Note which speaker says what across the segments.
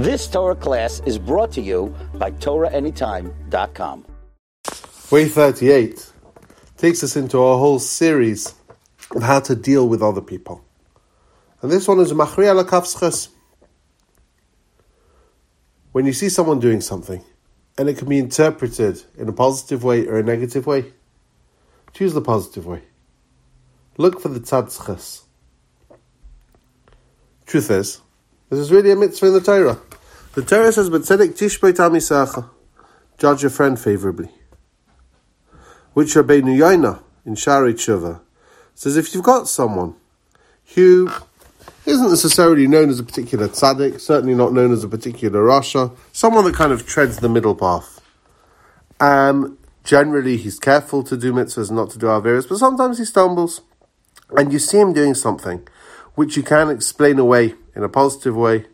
Speaker 1: This Torah class is brought to you by TorahAnytime.com.
Speaker 2: Way 38 takes us into a whole series of how to deal with other people. And this one is Machriya Lekaf Zechus. When you see someone doing something, and it can be interpreted in a positive way or a negative way, choose the positive way. Look for the tzadschas. Truth is, this is really a mitzvah in the Torah. The Torah says, "But tzedek tishbei tamisacha, judge your friend favorably." Which Rabbeinu Yonah in Shaarei Teshuvah says, if you've got someone who isn't necessarily known as a particular tzaddik, certainly not known as a particular rasha, someone that kind of treads the middle path. Um, generally, he's careful to do mitzvahs, not to do averas, but sometimes he stumbles, and you see him doing something which you can explain away in a positive way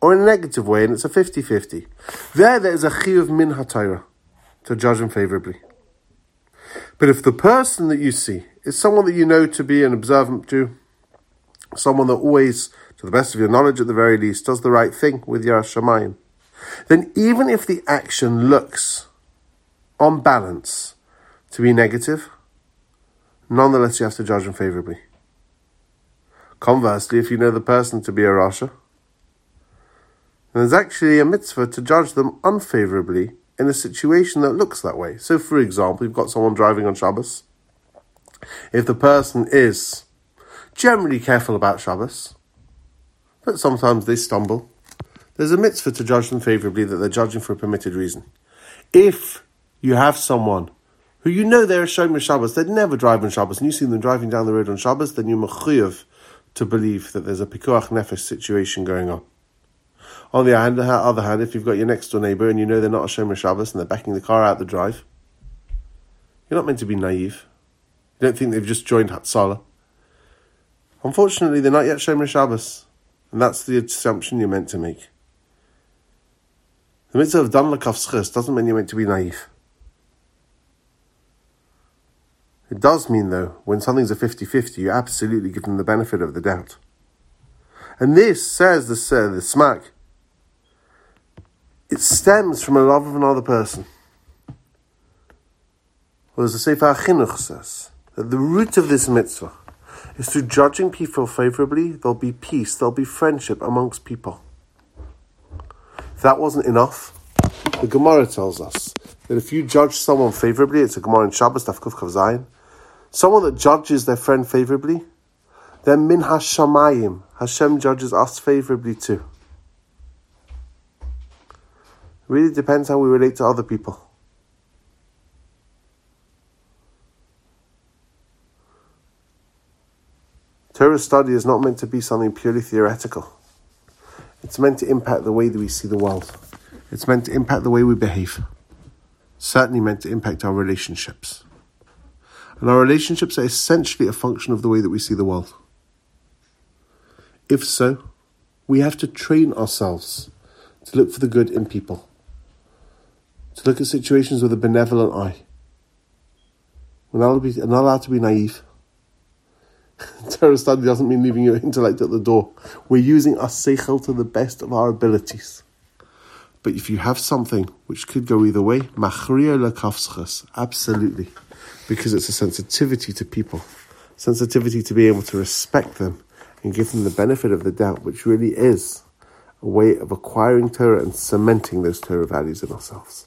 Speaker 2: or in a negative way, and it's a 50 50. There, there is a chiyuv min haTorah to judge him favorably. But if the person that you see is someone that you know to be an observant Jew, someone that always, to the best of your knowledge at the very least, does the right thing with Yar Shamayim, then even if the action looks, on balance, to be negative, nonetheless you have to judge him favorably. Conversely, if you know the person to be a Rasha, there's actually a mitzvah to judge them unfavorably in a situation that looks that way. So, for example, you've got someone driving on Shabbos. If the person is generally careful about Shabbos, but sometimes they stumble, there's a mitzvah to judge them favorably that they're judging for a permitted reason. If you have someone who you know they're a Shomer Shabbos, they'd never drive on Shabbos, and you see them driving down the road on Shabbos, then you're mechuyev to believe that there's a pikuach nefesh situation going on. On the other hand, if you've got your next door neighbour and you know they're not a Shomer Shabbos and they're backing the car out the drive, you're not meant to be naive. You don't think they've just joined Hatzalah. Unfortunately, they're not yet Shomer Shabbos, and that's the assumption you're meant to make. The mitzvah of Dan Lekaf Zechus doesn't mean you're meant to be naive. It does mean, though, when something's a 50 50, you absolutely give them the benefit of the doubt. And this, says the, uh, the Smag, it stems from a love of another person. Or as the Sefer Chinuch says, that the root of this mitzvah is through judging people favorably, there'll be peace, there'll be friendship amongst people. If that wasn't enough, the Gemara tells us that if you judge someone favorably, it's a Gemara in Shabbos, Tafkuf Kav Zayin, someone that judges their friend favorably, then min hashamayim, Hashem judges us favorably too. Really depends how we relate to other people. Torah study is not meant to be something purely theoretical. It's meant to impact the way that we see the world. It's meant to impact the way we behave. Certainly meant to impact our relationships. And our relationships are essentially a function of the way that we see the world. If so, we have to train ourselves to look for the good in people, to look at situations with a benevolent eye. We're not, be, not allowed to be naive. Torah study doesn't mean leaving your intellect at the door. We're using our seichel to the best of our abilities. But if you have something which could go either way, machriya lekaf zechus, absolutely, because it's a sensitivity to people, sensitivity to be able to respect them and give them the benefit of the doubt, which really is a way of acquiring Torah and cementing those Torah values in ourselves.